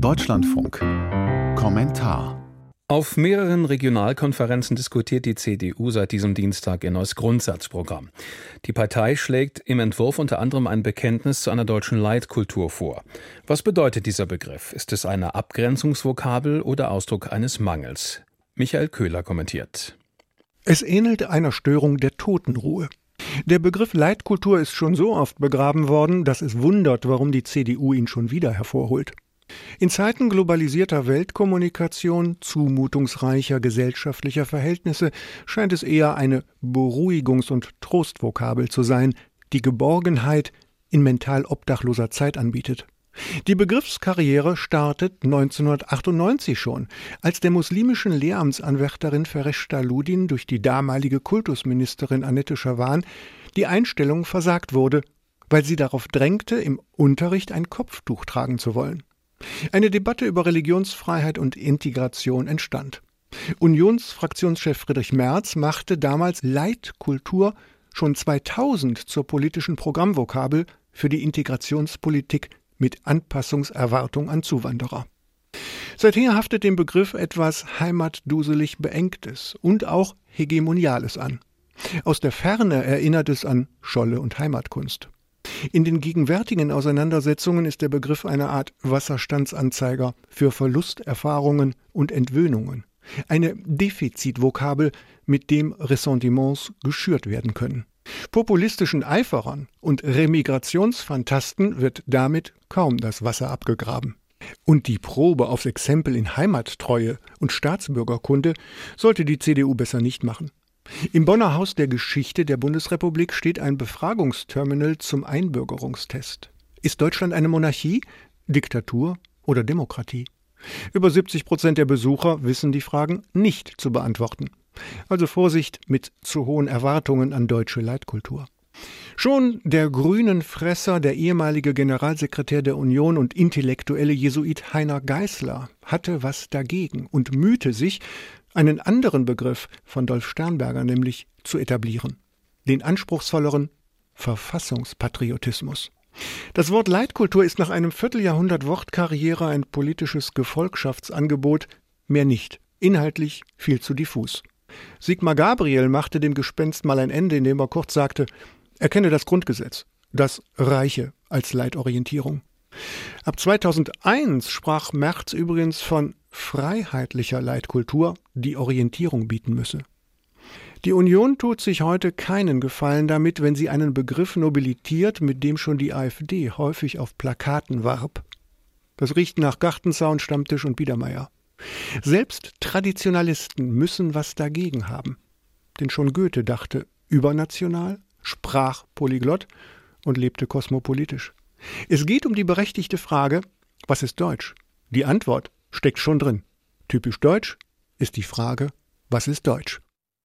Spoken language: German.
Deutschlandfunk. Kommentar. Auf mehreren Regionalkonferenzen diskutiert die CDU seit diesem Dienstag ihr neues Grundsatzprogramm. Die Partei schlägt im Entwurf unter anderem ein Bekenntnis zu einer deutschen Leitkultur vor. Was bedeutet dieser Begriff? Ist es eine Abgrenzungsvokabel oder Ausdruck eines Mangels? Michael Köhler kommentiert. Es ähnelt einer Störung der Totenruhe. Der Begriff Leitkultur ist schon so oft begraben worden, dass es wundert, warum die CDU ihn schon wieder hervorholt. In Zeiten globalisierter Weltkommunikation, zumutungsreicher gesellschaftlicher Verhältnisse scheint es eher eine Beruhigungs- und Trostvokabel zu sein, die Geborgenheit in mental obdachloser Zeit anbietet. Die Begriffskarriere startet 1998 schon, als der muslimischen Lehramtsanwärterin Fereshta Ludin durch die damalige Kultusministerin Annette Schawan die Einstellung versagt wurde, weil sie darauf drängte, im Unterricht ein Kopftuch tragen zu wollen. Eine Debatte über Religionsfreiheit und Integration entstand. Unionsfraktionschef Friedrich Merz machte damals Leitkultur schon 2000 zur politischen Programmvokabel für die Integrationspolitik mit Anpassungserwartung an Zuwanderer. Seither haftet dem Begriff etwas heimatduselig Beengtes und auch Hegemoniales an. Aus der Ferne erinnert es an Scholle und Heimatkunst. In den gegenwärtigen Auseinandersetzungen ist der Begriff eine Art Wasserstandsanzeiger für Verlusterfahrungen und Entwöhnungen, eine Defizitvokabel, mit dem Ressentiments geschürt werden können. Populistischen Eiferern und Remigrationsfantasten wird damit kaum das Wasser abgegraben. Und die Probe aufs Exempel in Heimattreue und Staatsbürgerkunde sollte die CDU besser nicht machen. Im Bonner Haus der Geschichte der Bundesrepublik steht ein Befragungsterminal zum Einbürgerungstest. Ist Deutschland eine Monarchie, Diktatur oder Demokratie? Über 70 Prozent der Besucher wissen die Fragen nicht zu beantworten. Also Vorsicht mit zu hohen Erwartungen an deutsche Leitkultur. Schon der grünen Fresser, der ehemalige Generalsekretär der Union und intellektuelle Jesuit Heiner Geißler, hatte was dagegen und mühte sich, einen anderen Begriff von Dolf Sternberger nämlich zu etablieren, den anspruchsvolleren Verfassungspatriotismus. Das Wort Leitkultur ist nach einem Vierteljahrhundert Wortkarriere ein politisches Gefolgschaftsangebot, mehr nicht, inhaltlich viel zu diffus. Sigmar Gabriel machte dem Gespenst mal ein Ende, indem er kurz sagte, erkenne das Grundgesetz, das Reiche als Leitorientierung. Ab 2001 sprach Merz übrigens von freiheitlicher Leitkultur, die Orientierung bieten müsse. Die Union tut sich heute keinen Gefallen damit, wenn sie einen Begriff nobilitiert, mit dem schon die AfD häufig auf Plakaten warb. Das riecht nach Gartenzaun, Stammtisch und Biedermeier. Selbst Traditionalisten müssen was dagegen haben. Denn schon Goethe dachte übernational, sprach polyglott und lebte kosmopolitisch. Es geht um die berechtigte Frage, was ist Deutsch? Die Antwort steckt schon drin. Typisch deutsch ist die Frage, was ist Deutsch?